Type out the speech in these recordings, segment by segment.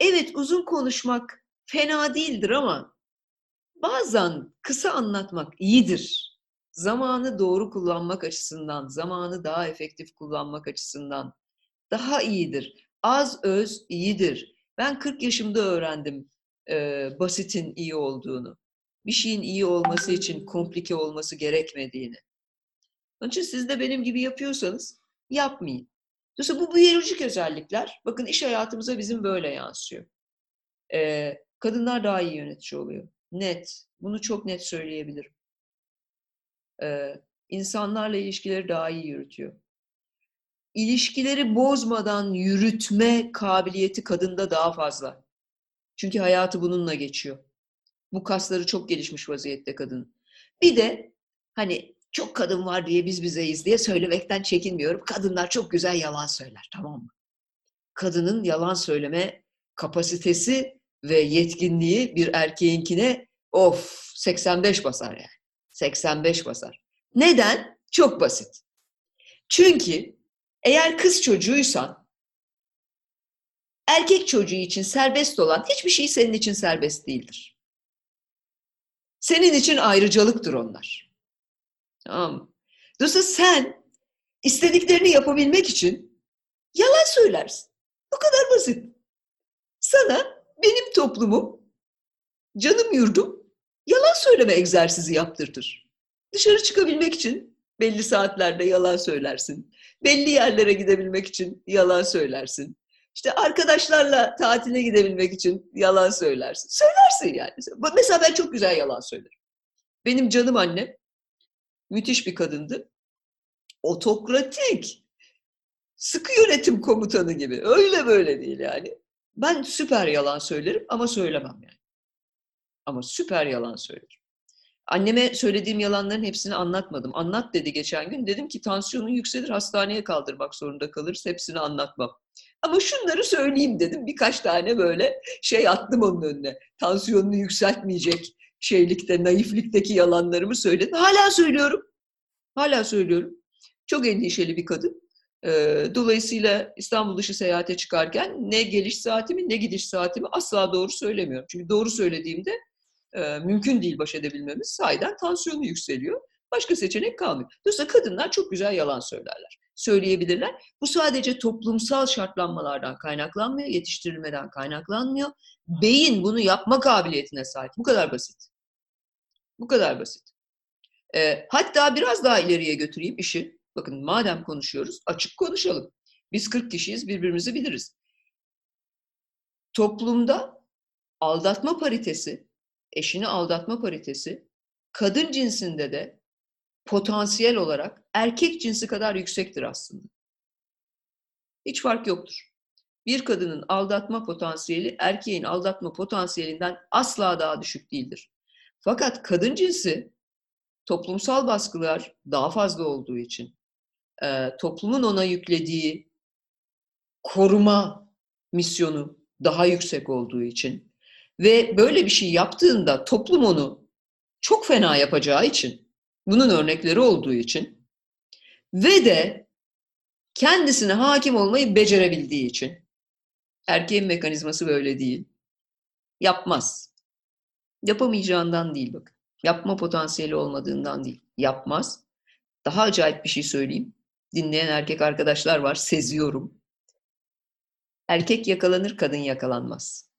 evet uzun konuşmak fena değildir ama bazen kısa anlatmak iyidir. Zamanı doğru kullanmak açısından, zamanı daha efektif kullanmak açısından daha iyidir. Az öz iyidir. Ben 40 yaşımda öğrendim e, basitin iyi olduğunu. Bir şeyin iyi olması için komplike olması gerekmediğini. Onun için siz de benim gibi yapıyorsanız yapmayın. Dolayısıyla bu biyolojik özellikler, bakın iş hayatımıza bizim böyle yansıyor. Ee, kadınlar daha iyi yönetici oluyor. Net. Bunu çok net söyleyebilirim. Ee, insanlarla ilişkileri daha iyi yürütüyor. İlişkileri bozmadan yürütme kabiliyeti kadında daha fazla. Çünkü hayatı bununla geçiyor. Bu kasları çok gelişmiş vaziyette kadın. Bir de hani çok kadın var diye biz bizeyiz diye söylemekten çekinmiyorum. Kadınlar çok güzel yalan söyler tamam mı? Kadının yalan söyleme kapasitesi ve yetkinliği bir erkeğinkine of 85 basar yani. 85 basar. Neden? Çok basit. Çünkü eğer kız çocuğuysan erkek çocuğu için serbest olan hiçbir şey senin için serbest değildir. Senin için ayrıcalıktır onlar. Tamam? Dolayısıyla sen istediklerini yapabilmek için yalan söylersin. Bu kadar basit. Sana benim toplumum, canım yurdum yalan söyleme egzersizi yaptırtır. Dışarı çıkabilmek için belli saatlerde yalan söylersin. Belli yerlere gidebilmek için yalan söylersin. İşte arkadaşlarla tatile gidebilmek için yalan söylersin. Söylersin yani. Mesela ben çok güzel yalan söylerim. Benim canım annem müthiş bir kadındı. Otokratik. Sıkı yönetim komutanı gibi. Öyle böyle değil yani. Ben süper yalan söylerim ama söylemem yani. Ama süper yalan söylerim. Anneme söylediğim yalanların hepsini anlatmadım. Anlat dedi geçen gün. Dedim ki tansiyonun yükselir, hastaneye kaldırmak zorunda kalırız. Hepsini anlatmam. Ama şunları söyleyeyim dedim. Birkaç tane böyle şey attım onun önüne. Tansiyonunu yükseltmeyecek şeylikte, naiflikteki yalanlarımı söyledim. Hala söylüyorum. Hala söylüyorum. Çok endişeli bir kadın. Dolayısıyla İstanbul dışı seyahate çıkarken ne geliş saatimi ne gidiş saatimi asla doğru söylemiyorum. Çünkü doğru söylediğimde mümkün değil baş edebilmemiz. Sahiden tansiyonu yükseliyor. Başka seçenek kalmıyor. Dolayısıyla kadınlar çok güzel yalan söylerler. Söyleyebilirler. Bu sadece toplumsal şartlanmalardan kaynaklanmıyor, yetiştirilmeden kaynaklanmıyor. Beyin bunu yapma kabiliyetine sahip. Bu kadar basit. Bu kadar basit. E, hatta biraz daha ileriye götüreyim işi. Bakın madem konuşuyoruz açık konuşalım. Biz 40 kişiyiz birbirimizi biliriz. Toplumda aldatma paritesi, eşini aldatma paritesi kadın cinsinde de potansiyel olarak erkek cinsi kadar yüksektir aslında. Hiç fark yoktur. Bir kadının aldatma potansiyeli erkeğin aldatma potansiyelinden asla daha düşük değildir. Fakat kadın cinsi toplumsal baskılar daha fazla olduğu için, e, toplumun ona yüklediği koruma misyonu daha yüksek olduğu için ve böyle bir şey yaptığında toplum onu çok fena yapacağı için, bunun örnekleri olduğu için ve de kendisine hakim olmayı becerebildiği için, erkeğin mekanizması böyle değil, yapmaz. Yapamayacağından değil bakın. Yapma potansiyeli olmadığından değil. Yapmaz. Daha acayip bir şey söyleyeyim. Dinleyen erkek arkadaşlar var. Seziyorum. Erkek yakalanır, kadın yakalanmaz.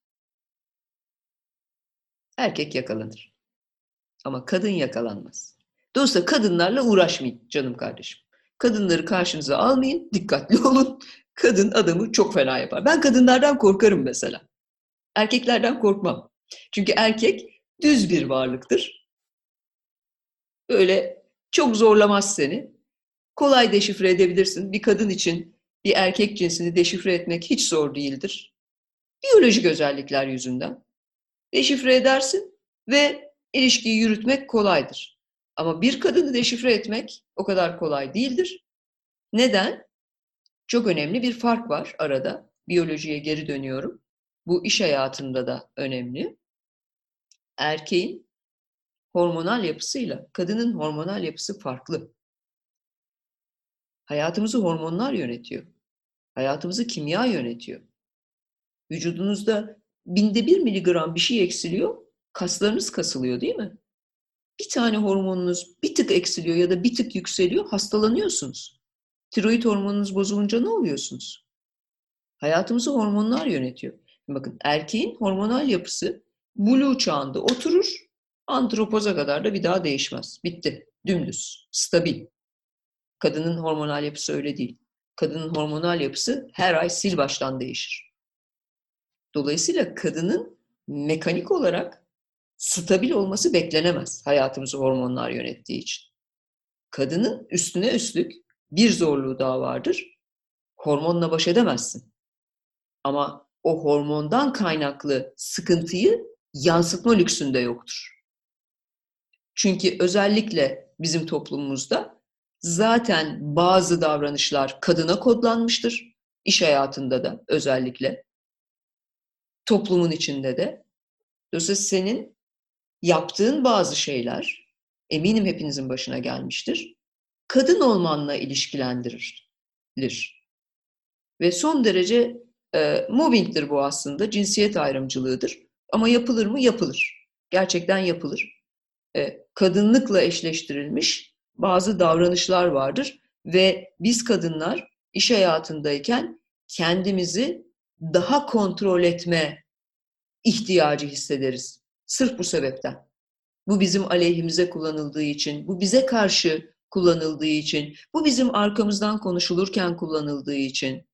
Erkek yakalanır. Ama kadın yakalanmaz. Dolayısıyla kadınlarla uğraşmayın canım kardeşim. Kadınları karşınıza almayın, dikkatli olun. Kadın adamı çok fena yapar. Ben kadınlardan korkarım mesela. Erkeklerden korkmam. Çünkü erkek düz bir varlıktır Öyle çok zorlamaz seni. Kolay deşifre edebilirsin. Bir kadın için bir erkek cinsini deşifre etmek hiç zor değildir. Biyolojik özellikler yüzünden. Deşifre edersin ve ilişkiyi yürütmek kolaydır. Ama bir kadını deşifre etmek o kadar kolay değildir. Neden? Çok önemli bir fark var arada. Biyolojiye geri dönüyorum. Bu iş hayatında da önemli. Erkeğin hormonal yapısıyla kadının hormonal yapısı farklı. Hayatımızı hormonlar yönetiyor. Hayatımızı kimya yönetiyor. Vücudunuzda binde bir miligram bir şey eksiliyor, kaslarınız kasılıyor değil mi? Bir tane hormonunuz bir tık eksiliyor ya da bir tık yükseliyor, hastalanıyorsunuz. Tiroid hormonunuz bozulunca ne oluyorsunuz? Hayatımızı hormonlar yönetiyor. Bakın erkeğin hormonal yapısı blue çağında oturur, antropoza kadar da bir daha değişmez. Bitti. Dümdüz, stabil. Kadının hormonal yapısı öyle değil. Kadının hormonal yapısı her ay sil baştan değişir. Dolayısıyla kadının mekanik olarak stabil olması beklenemez hayatımızı hormonlar yönettiği için. Kadının üstüne üstlük bir zorluğu daha vardır. Hormonla baş edemezsin. Ama o hormondan kaynaklı sıkıntıyı yansıtma lüksünde yoktur. Çünkü özellikle bizim toplumumuzda zaten bazı davranışlar kadına kodlanmıştır. İş hayatında da özellikle. Toplumun içinde de. Dolayısıyla senin yaptığın bazı şeyler, eminim hepinizin başına gelmiştir, kadın olmanla ilişkilendirilir. Ve son derece e, mobbingdir bu aslında, cinsiyet ayrımcılığıdır. Ama yapılır mı? Yapılır. Gerçekten yapılır. E, kadınlıkla eşleştirilmiş bazı davranışlar vardır ve biz kadınlar iş hayatındayken kendimizi daha kontrol etme ihtiyacı hissederiz. Sırf bu sebepten. Bu bizim aleyhimize kullanıldığı için, bu bize karşı kullanıldığı için, bu bizim arkamızdan konuşulurken kullanıldığı için.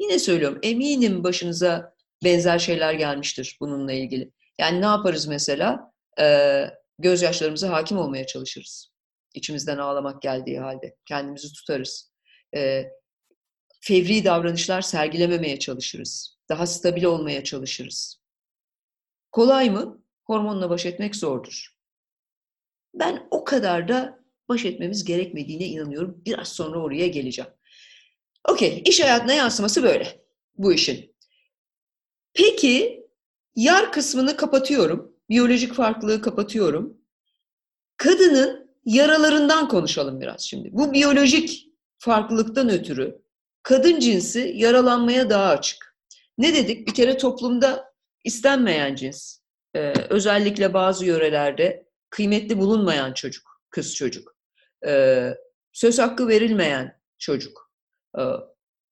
Yine söylüyorum, eminim başınıza benzer şeyler gelmiştir bununla ilgili. Yani ne yaparız mesela? Ee, gözyaşlarımıza hakim olmaya çalışırız. İçimizden ağlamak geldiği halde. Kendimizi tutarız. Ee, fevri davranışlar sergilememeye çalışırız. Daha stabil olmaya çalışırız. Kolay mı? Hormonla baş etmek zordur. Ben o kadar da baş etmemiz gerekmediğine inanıyorum. Biraz sonra oraya geleceğim. Okey, iş hayatına yansıması böyle bu işin. Peki, yar kısmını kapatıyorum. Biyolojik farklılığı kapatıyorum. Kadının yaralarından konuşalım biraz şimdi. Bu biyolojik farklılıktan ötürü kadın cinsi yaralanmaya daha açık. Ne dedik? Bir kere toplumda istenmeyen cins, ee, özellikle bazı yörelerde kıymetli bulunmayan çocuk, kız çocuk, ee, söz hakkı verilmeyen çocuk, ee,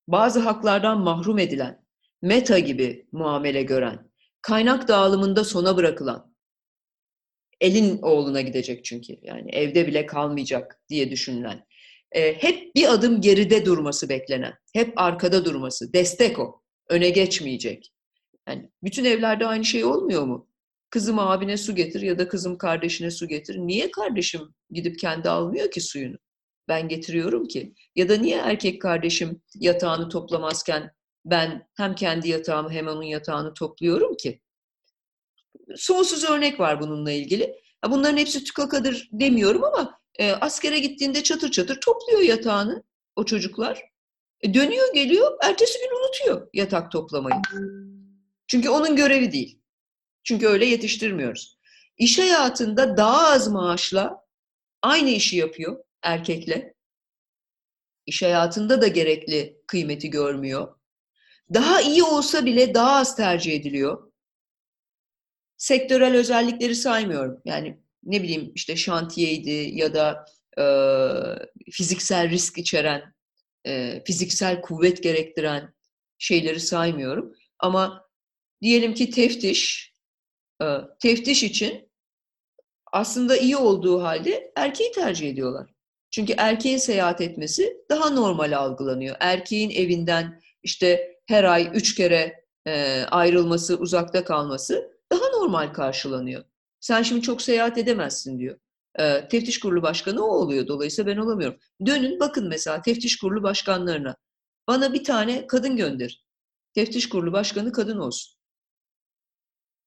bazı haklardan mahrum edilen, meta gibi muamele gören, kaynak dağılımında sona bırakılan, elin oğluna gidecek çünkü yani evde bile kalmayacak diye düşünülen, hep bir adım geride durması beklenen, hep arkada durması, destek o, öne geçmeyecek. Yani bütün evlerde aynı şey olmuyor mu? Kızım abine su getir ya da kızım kardeşine su getir. Niye kardeşim gidip kendi almıyor ki suyunu? Ben getiriyorum ki. Ya da niye erkek kardeşim yatağını toplamazken ben hem kendi yatağımı hem onun yatağını topluyorum ki? Sonsuz örnek var bununla ilgili. Bunların hepsi tükakadır demiyorum ama e, askere gittiğinde çatır çatır topluyor yatağını o çocuklar. E, dönüyor geliyor, ertesi gün unutuyor yatak toplamayı. Çünkü onun görevi değil. Çünkü öyle yetiştirmiyoruz. İş hayatında daha az maaşla aynı işi yapıyor erkekle. İş hayatında da gerekli kıymeti görmüyor. Daha iyi olsa bile daha az tercih ediliyor. Sektörel özellikleri saymıyorum. Yani ne bileyim işte şantiyeydi ya da e, fiziksel risk içeren, e, fiziksel kuvvet gerektiren şeyleri saymıyorum. Ama diyelim ki teftiş, e, teftiş için aslında iyi olduğu halde erkeği tercih ediyorlar. Çünkü erkeğin seyahat etmesi daha normal algılanıyor. Erkeğin evinden işte her ay üç kere e, ayrılması, uzakta kalması daha normal karşılanıyor. Sen şimdi çok seyahat edemezsin diyor. E, teftiş kurulu başkanı o oluyor. Dolayısıyla ben olamıyorum. Dönün bakın mesela teftiş kurulu başkanlarına. Bana bir tane kadın gönder. Teftiş kurulu başkanı kadın olsun.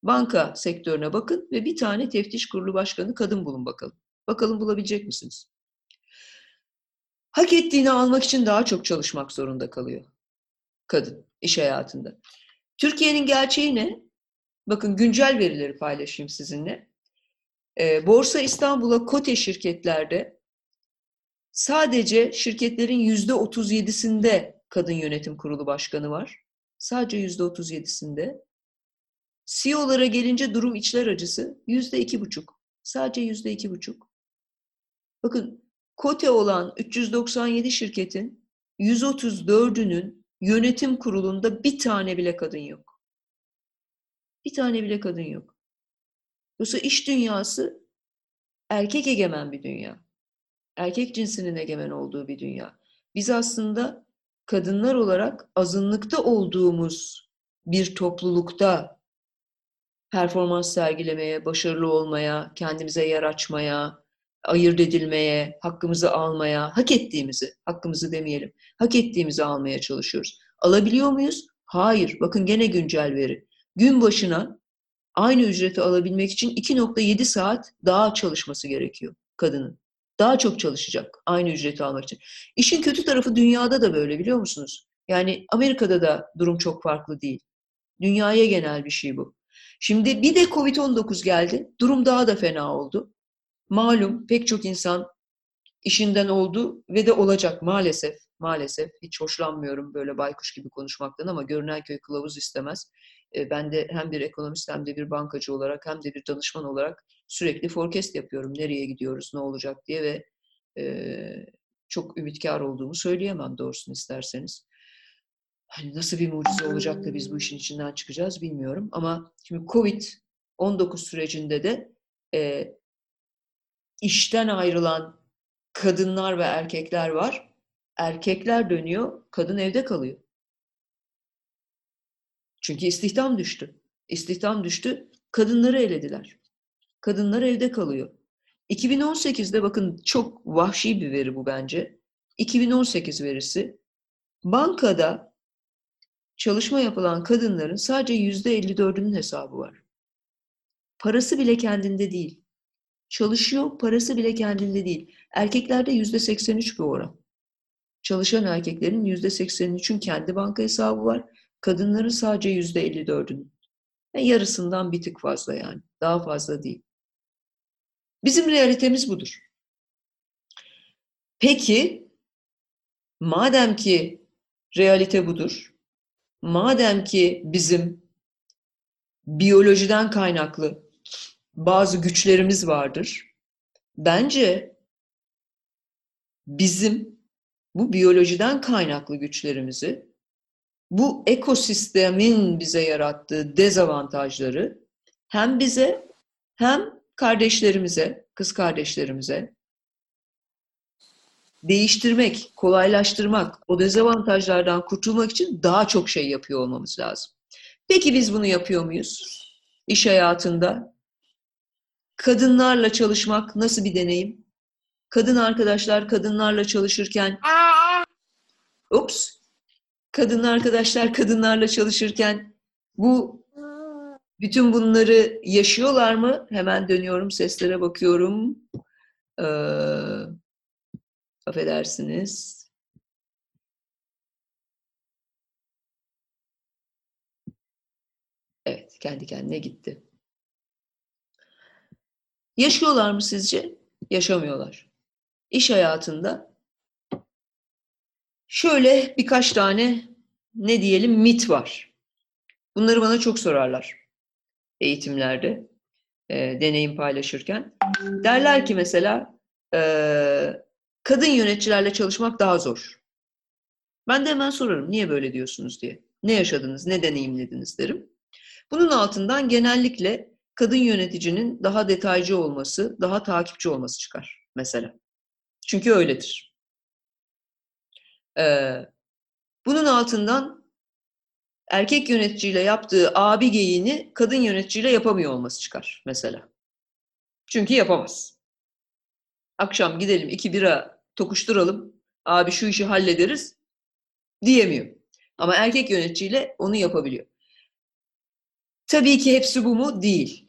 Banka sektörüne bakın ve bir tane teftiş kurulu başkanı kadın bulun bakalım. Bakalım bulabilecek misiniz? Hak ettiğini almak için daha çok çalışmak zorunda kalıyor kadın iş hayatında. Türkiye'nin gerçeği ne? Bakın güncel verileri paylaşayım sizinle. Ee, Borsa İstanbul'a kote şirketlerde sadece şirketlerin yüzde 37'sinde kadın yönetim kurulu başkanı var. Sadece yüzde otuz yedisinde. CEO'lara gelince durum içler acısı yüzde iki buçuk. Sadece yüzde iki buçuk. Bakın kote olan 397 şirketin 134'ünün yönetim kurulunda bir tane bile kadın yok. Bir tane bile kadın yok. Dolayısıyla iş dünyası erkek egemen bir dünya. Erkek cinsinin egemen olduğu bir dünya. Biz aslında kadınlar olarak azınlıkta olduğumuz bir toplulukta performans sergilemeye, başarılı olmaya, kendimize yer açmaya, ayırt edilmeye, hakkımızı almaya, hak ettiğimizi, hakkımızı demeyelim, hak ettiğimizi almaya çalışıyoruz. Alabiliyor muyuz? Hayır. Bakın gene güncel veri. Gün başına aynı ücreti alabilmek için 2.7 saat daha çalışması gerekiyor kadının. Daha çok çalışacak aynı ücreti almak için. İşin kötü tarafı dünyada da böyle biliyor musunuz? Yani Amerika'da da durum çok farklı değil. Dünyaya genel bir şey bu. Şimdi bir de Covid-19 geldi. Durum daha da fena oldu. Malum pek çok insan işinden oldu ve de olacak maalesef. Maalesef hiç hoşlanmıyorum böyle baykuş gibi konuşmaktan ama görünen köy kılavuz istemez. E, ben de hem bir ekonomist hem de bir bankacı olarak hem de bir danışman olarak sürekli forecast yapıyorum. Nereye gidiyoruz, ne olacak diye ve çok ümitkar olduğumu söyleyemem doğrusunu isterseniz. Hani nasıl bir mucize olacak da biz bu işin içinden çıkacağız bilmiyorum. Ama şimdi Covid-19 sürecinde de e, işten ayrılan kadınlar ve erkekler var. Erkekler dönüyor, kadın evde kalıyor. Çünkü istihdam düştü. İstihdam düştü, kadınları elediler. Kadınlar evde kalıyor. 2018'de bakın çok vahşi bir veri bu bence. 2018 verisi. Bankada çalışma yapılan kadınların sadece yüzde 54'ünün hesabı var. Parası bile kendinde değil. Çalışıyor, parası bile kendinde değil. Erkeklerde yüzde 83 bir oran. Çalışan erkeklerin yüzde 83'ün kendi banka hesabı var. Kadınların sadece yüzde 54'ünün. Yani yarısından bir tık fazla yani. Daha fazla değil. Bizim realitemiz budur. Peki, madem ki realite budur, madem ki bizim biyolojiden kaynaklı bazı güçlerimiz vardır, bence bizim bu biyolojiden kaynaklı güçlerimizi, bu ekosistemin bize yarattığı dezavantajları hem bize hem kardeşlerimize, kız kardeşlerimize değiştirmek, kolaylaştırmak, o dezavantajlardan kurtulmak için daha çok şey yapıyor olmamız lazım. Peki biz bunu yapıyor muyuz? İş hayatında kadınlarla çalışmak nasıl bir deneyim? Kadın arkadaşlar kadınlarla çalışırken ups kadın arkadaşlar kadınlarla çalışırken bu bütün bunları yaşıyorlar mı? Hemen dönüyorum, seslere bakıyorum. Ee, affedersiniz. Evet, kendi kendine gitti. Yaşıyorlar mı sizce? Yaşamıyorlar. İş hayatında şöyle birkaç tane ne diyelim mit var. Bunları bana çok sorarlar eğitimlerde e, deneyim paylaşırken. Derler ki mesela e, kadın yöneticilerle çalışmak daha zor. Ben de hemen sorarım niye böyle diyorsunuz diye. Ne yaşadınız, ne deneyimlediniz derim. Bunun altından genellikle kadın yöneticinin daha detaycı olması, daha takipçi olması çıkar mesela. Çünkü öyledir. Ee, bunun altından erkek yöneticiyle yaptığı abi geyiğini kadın yöneticiyle yapamıyor olması çıkar mesela. Çünkü yapamaz. Akşam gidelim iki bira tokuşturalım, abi şu işi hallederiz diyemiyor. Ama erkek yöneticiyle onu yapabiliyor. Tabii ki hepsi bu mu? Değil.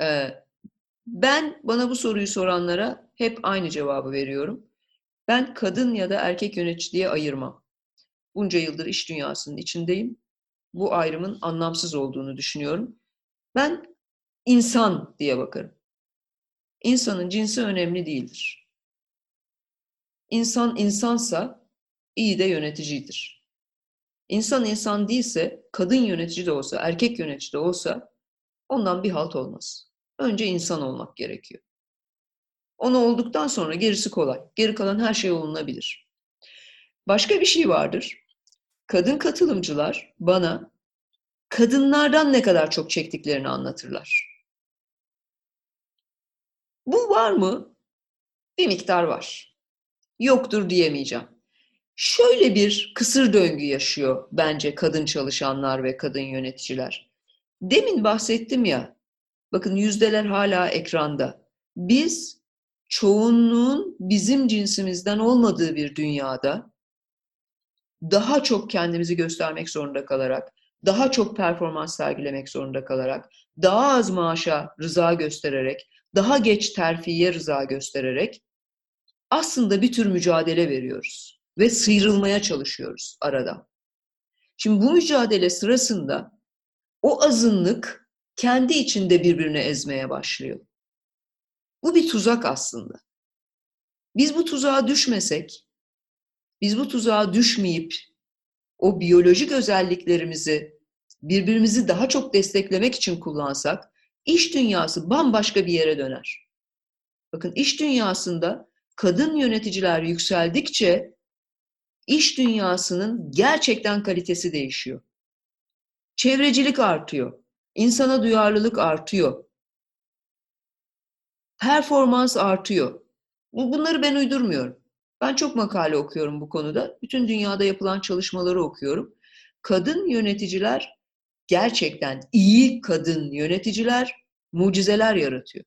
Ee, ben bana bu soruyu soranlara hep aynı cevabı veriyorum. Ben kadın ya da erkek yönetici diye ayırmam. Bunca yıldır iş dünyasının içindeyim bu ayrımın anlamsız olduğunu düşünüyorum. Ben insan diye bakarım. İnsanın cinsi önemli değildir. İnsan insansa iyi de yöneticidir. İnsan insan değilse, kadın yönetici de olsa, erkek yönetici de olsa ondan bir halt olmaz. Önce insan olmak gerekiyor. Onu olduktan sonra gerisi kolay. Geri kalan her şey olunabilir. Başka bir şey vardır. Kadın katılımcılar bana kadınlardan ne kadar çok çektiklerini anlatırlar. Bu var mı? Bir miktar var. Yoktur diyemeyeceğim. Şöyle bir kısır döngü yaşıyor bence kadın çalışanlar ve kadın yöneticiler. Demin bahsettim ya, bakın yüzdeler hala ekranda. Biz çoğunluğun bizim cinsimizden olmadığı bir dünyada daha çok kendimizi göstermek zorunda kalarak, daha çok performans sergilemek zorunda kalarak, daha az maaşa rıza göstererek, daha geç terfiye rıza göstererek aslında bir tür mücadele veriyoruz ve sıyrılmaya çalışıyoruz arada. Şimdi bu mücadele sırasında o azınlık kendi içinde birbirini ezmeye başlıyor. Bu bir tuzak aslında. Biz bu tuzağa düşmesek, biz bu tuzağa düşmeyip o biyolojik özelliklerimizi birbirimizi daha çok desteklemek için kullansak iş dünyası bambaşka bir yere döner. Bakın iş dünyasında kadın yöneticiler yükseldikçe iş dünyasının gerçekten kalitesi değişiyor. Çevrecilik artıyor. insana duyarlılık artıyor. Performans artıyor. Bunları ben uydurmuyorum. Ben çok makale okuyorum bu konuda. Bütün dünyada yapılan çalışmaları okuyorum. Kadın yöneticiler gerçekten iyi kadın yöneticiler mucizeler yaratıyor.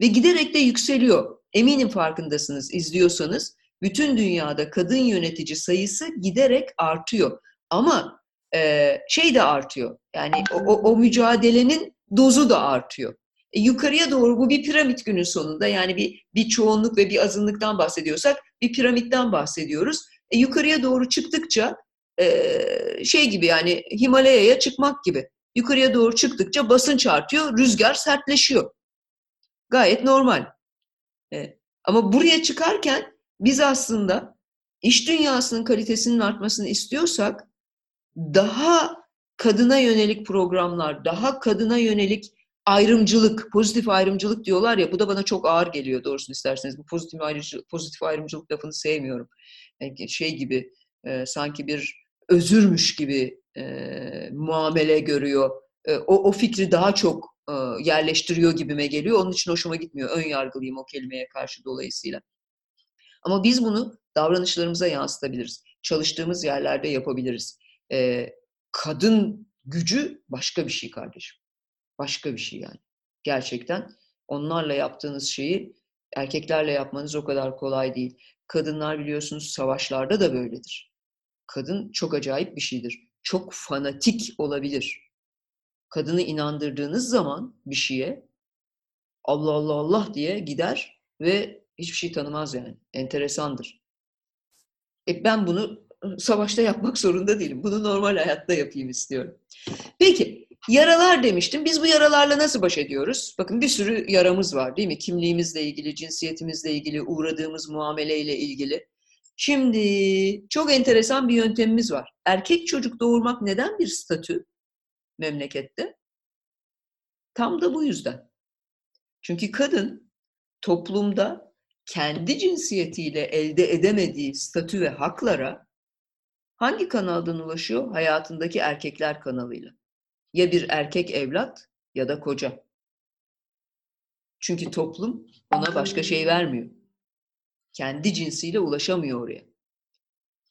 Ve giderek de yükseliyor. Eminim farkındasınız izliyorsanız. Bütün dünyada kadın yönetici sayısı giderek artıyor. Ama e, şey de artıyor. Yani o, o, mücadelenin dozu da artıyor. E, yukarıya doğru bu bir piramit günün sonunda yani bir, bir çoğunluk ve bir azınlıktan bahsediyorsak bir piramitten bahsediyoruz. E, yukarıya doğru çıktıkça e, şey gibi yani Himalaya'ya çıkmak gibi. Yukarıya doğru çıktıkça basınç artıyor, rüzgar sertleşiyor. Gayet normal. E, ama buraya çıkarken biz aslında iş dünyasının kalitesinin artmasını istiyorsak daha kadına yönelik programlar, daha kadına yönelik ayrımcılık, pozitif ayrımcılık diyorlar ya bu da bana çok ağır geliyor doğrusunu isterseniz. Bu pozitif ayrımcılık, pozitif ayrımcılık lafını sevmiyorum. Yani şey gibi e, sanki bir özürmüş gibi e, muamele görüyor. E, o, o fikri daha çok e, yerleştiriyor gibime geliyor. Onun için hoşuma gitmiyor. Ön yargılıyım o kelimeye karşı dolayısıyla. Ama biz bunu davranışlarımıza yansıtabiliriz. Çalıştığımız yerlerde yapabiliriz. Kadın gücü başka bir şey kardeşim. Başka bir şey yani. Gerçekten onlarla yaptığınız şeyi erkeklerle yapmanız o kadar kolay değil. Kadınlar biliyorsunuz savaşlarda da böyledir. Kadın çok acayip bir şeydir. Çok fanatik olabilir. Kadını inandırdığınız zaman bir şeye Allah Allah Allah diye gider ve hiçbir şey tanımaz yani. Enteresandır. E ben bunu savaşta yapmak zorunda değilim. Bunu normal hayatta yapayım istiyorum. Peki Yaralar demiştim. Biz bu yaralarla nasıl baş ediyoruz? Bakın bir sürü yaramız var değil mi? Kimliğimizle ilgili, cinsiyetimizle ilgili, uğradığımız muameleyle ilgili. Şimdi çok enteresan bir yöntemimiz var. Erkek çocuk doğurmak neden bir statü memlekette? Tam da bu yüzden. Çünkü kadın toplumda kendi cinsiyetiyle elde edemediği statü ve haklara hangi kanaldan ulaşıyor? Hayatındaki erkekler kanalıyla. Ya bir erkek evlat ya da koca. Çünkü toplum ona başka şey vermiyor. Kendi cinsiyle ulaşamıyor oraya.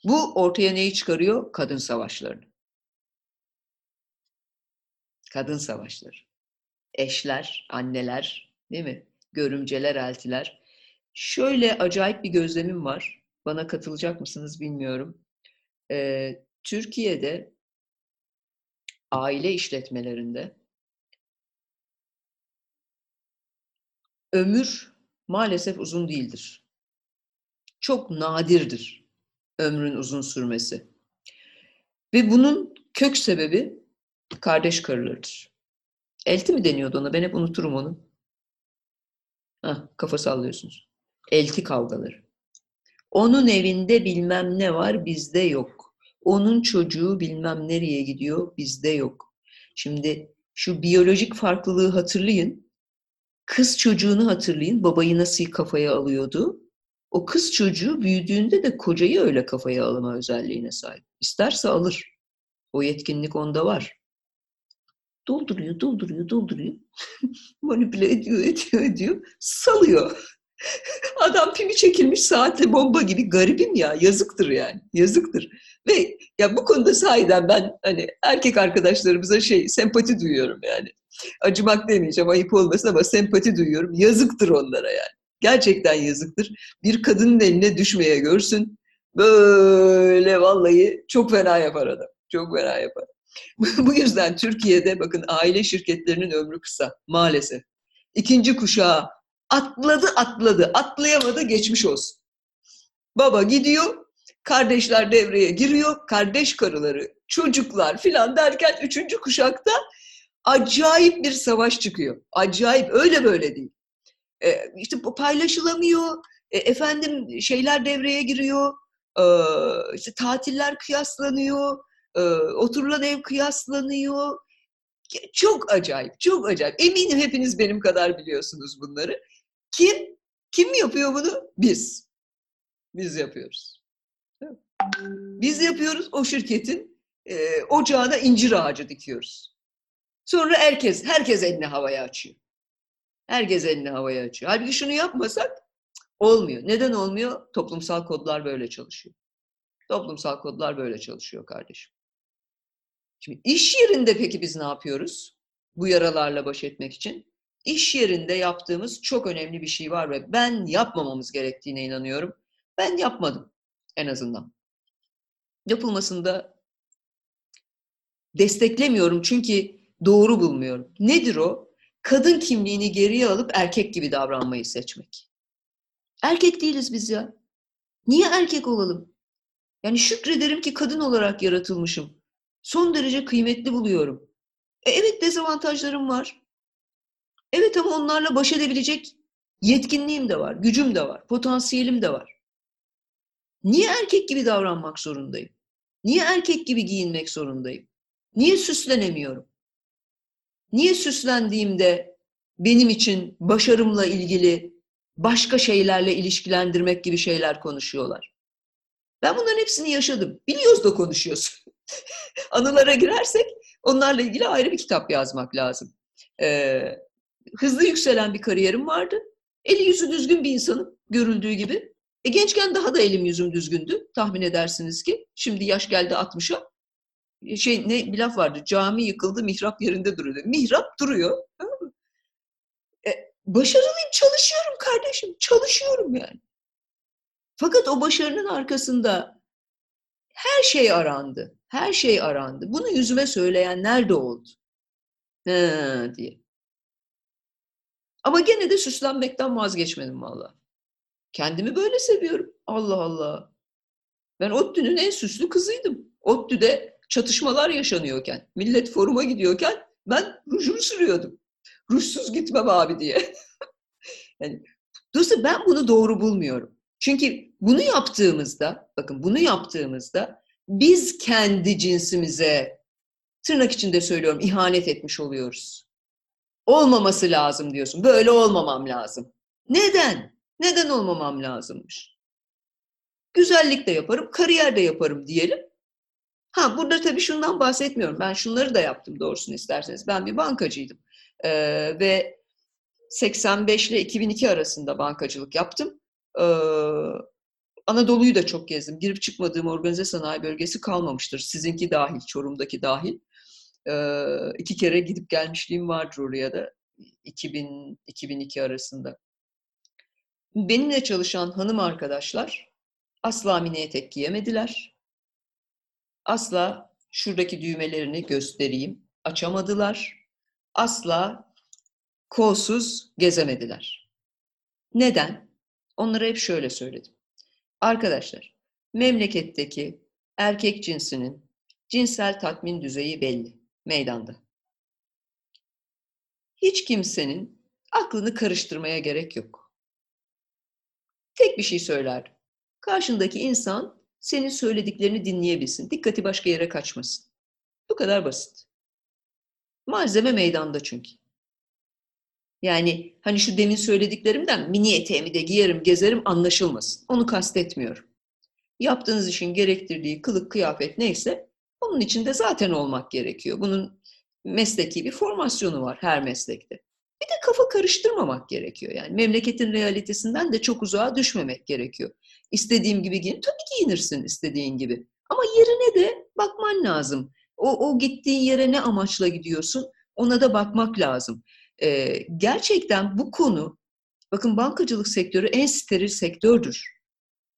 Bu ortaya neyi çıkarıyor? Kadın savaşlarını. Kadın savaşları. Eşler, anneler, değil mi? Görümceler, eltiler. Şöyle acayip bir gözlemim var. Bana katılacak mısınız bilmiyorum. Ee, Türkiye'de aile işletmelerinde ömür maalesef uzun değildir. Çok nadirdir ömrün uzun sürmesi. Ve bunun kök sebebi kardeş karılarıdır. Elti mi deniyordu ona? Ben hep unuturum onu. Hah, kafa sallıyorsunuz. Elti kavgaları. Onun evinde bilmem ne var, bizde yok. Onun çocuğu bilmem nereye gidiyor, bizde yok. Şimdi şu biyolojik farklılığı hatırlayın. Kız çocuğunu hatırlayın. Babayı nasıl kafaya alıyordu? O kız çocuğu büyüdüğünde de kocayı öyle kafaya alma özelliğine sahip. İsterse alır. O yetkinlik onda var. Dolduruyor, dolduruyor, dolduruyor. Manipüle ediyor, ediyor, ediyor. Salıyor. Adam pimi çekilmiş saatli bomba gibi garibim ya. Yazıktır yani. Yazıktır. Ve ya bu konuda sahiden ben hani erkek arkadaşlarımıza şey sempati duyuyorum yani. Acımak demeyeceğim ayıp olmasın ama sempati duyuyorum. Yazıktır onlara yani. Gerçekten yazıktır. Bir kadının eline düşmeye görsün. Böyle vallahi çok fena yapar adam. Çok fena yapar. bu yüzden Türkiye'de bakın aile şirketlerinin ömrü kısa maalesef. İkinci kuşağı atladı atladı atlayamadı geçmiş olsun. Baba gidiyor kardeşler devreye giriyor kardeş karıları çocuklar filan derken üçüncü kuşakta acayip bir savaş çıkıyor. Acayip öyle böyle değil. Ee, işte paylaşılamıyor. E, efendim şeyler devreye giriyor. Ee, işte tatiller kıyaslanıyor oturulan ev kıyaslanıyor. Çok acayip, çok acayip. Eminim hepiniz benim kadar biliyorsunuz bunları. Kim? Kim yapıyor bunu? Biz. Biz yapıyoruz. Biz yapıyoruz o şirketin e, ocağına incir ağacı dikiyoruz. Sonra herkes, herkes elini havaya açıyor. Herkes elini havaya açıyor. Halbuki şunu yapmasak olmuyor. Neden olmuyor? Toplumsal kodlar böyle çalışıyor. Toplumsal kodlar böyle çalışıyor kardeşim. Şimdi iş yerinde peki biz ne yapıyoruz? Bu yaralarla baş etmek için. İş yerinde yaptığımız çok önemli bir şey var ve ben yapmamamız gerektiğine inanıyorum. Ben yapmadım en azından. Yapılmasını da desteklemiyorum çünkü doğru bulmuyorum. Nedir o? Kadın kimliğini geriye alıp erkek gibi davranmayı seçmek. Erkek değiliz biz ya. Niye erkek olalım? Yani şükrederim ki kadın olarak yaratılmışım son derece kıymetli buluyorum. E, evet dezavantajlarım var. Evet ama onlarla baş edebilecek yetkinliğim de var, gücüm de var, potansiyelim de var. Niye erkek gibi davranmak zorundayım? Niye erkek gibi giyinmek zorundayım? Niye süslenemiyorum? Niye süslendiğimde benim için başarımla ilgili başka şeylerle ilişkilendirmek gibi şeyler konuşuyorlar? Ben bunların hepsini yaşadım. Biliyoruz da konuşuyorsun. anılara girersek onlarla ilgili ayrı bir kitap yazmak lazım. Ee, hızlı yükselen bir kariyerim vardı. Eli yüzü düzgün bir insanım görüldüğü gibi. E, gençken daha da elim yüzüm düzgündü tahmin edersiniz ki. Şimdi yaş geldi 60'a. E, şey ne bir laf vardı. Cami yıkıldı, mihrap yerinde duruyor. Mihrap duruyor. E, başarılıyım, çalışıyorum kardeşim. Çalışıyorum yani. Fakat o başarının arkasında her şey arandı. Her şey arandı. Bunu yüzüme söyleyenler de oldu. He diye. Ama gene de süslenmekten vazgeçmedim valla. Kendimi böyle seviyorum. Allah Allah. Ben ODTÜ'nün en süslü kızıydım. ODTÜ'de çatışmalar yaşanıyorken, millet foruma gidiyorken ben rujumu sürüyordum. Rujsuz gitmem abi diye. yani, dolayısıyla ben bunu doğru bulmuyorum. Çünkü bunu yaptığımızda, bakın bunu yaptığımızda biz kendi cinsimize tırnak içinde söylüyorum ihanet etmiş oluyoruz. Olmaması lazım diyorsun. Böyle olmamam lazım. Neden? Neden olmamam lazımmış? Güzellik de yaparım, kariyer de yaparım diyelim. Ha burada tabii şundan bahsetmiyorum. Ben şunları da yaptım doğrusunu isterseniz. Ben bir bankacıydım. Ee, ve 85 ile 2002 arasında bankacılık yaptım. Ee, Anadolu'yu da çok gezdim. Girip çıkmadığım organize sanayi bölgesi kalmamıştır. Sizinki dahil, Çorum'daki dahil. Ee, iki kere gidip gelmişliğim vardır oraya da. 2000-2002 arasında. Benimle çalışan hanım arkadaşlar asla mini etek giyemediler. Asla şuradaki düğmelerini göstereyim açamadılar. Asla kolsuz gezemediler. Neden? Onlara hep şöyle söyledim. Arkadaşlar, memleketteki erkek cinsinin cinsel tatmin düzeyi belli, meydanda. Hiç kimsenin aklını karıştırmaya gerek yok. Tek bir şey söyler. Karşındaki insan senin söylediklerini dinleyebilsin. Dikkati başka yere kaçmasın. Bu kadar basit. Malzeme meydanda çünkü. Yani hani şu demin söylediklerimden mini eteğimi de giyerim, gezerim anlaşılmasın. Onu kastetmiyorum. Yaptığınız işin gerektirdiği kılık, kıyafet neyse onun içinde zaten olmak gerekiyor. Bunun mesleki bir formasyonu var her meslekte. Bir de kafa karıştırmamak gerekiyor. Yani memleketin realitesinden de çok uzağa düşmemek gerekiyor. İstediğim gibi giyin. Tabii giyinirsin istediğin gibi. Ama yerine de bakman lazım. O, o gittiğin yere ne amaçla gidiyorsun ona da bakmak lazım. Ee, gerçekten bu konu, bakın bankacılık sektörü en steril sektördür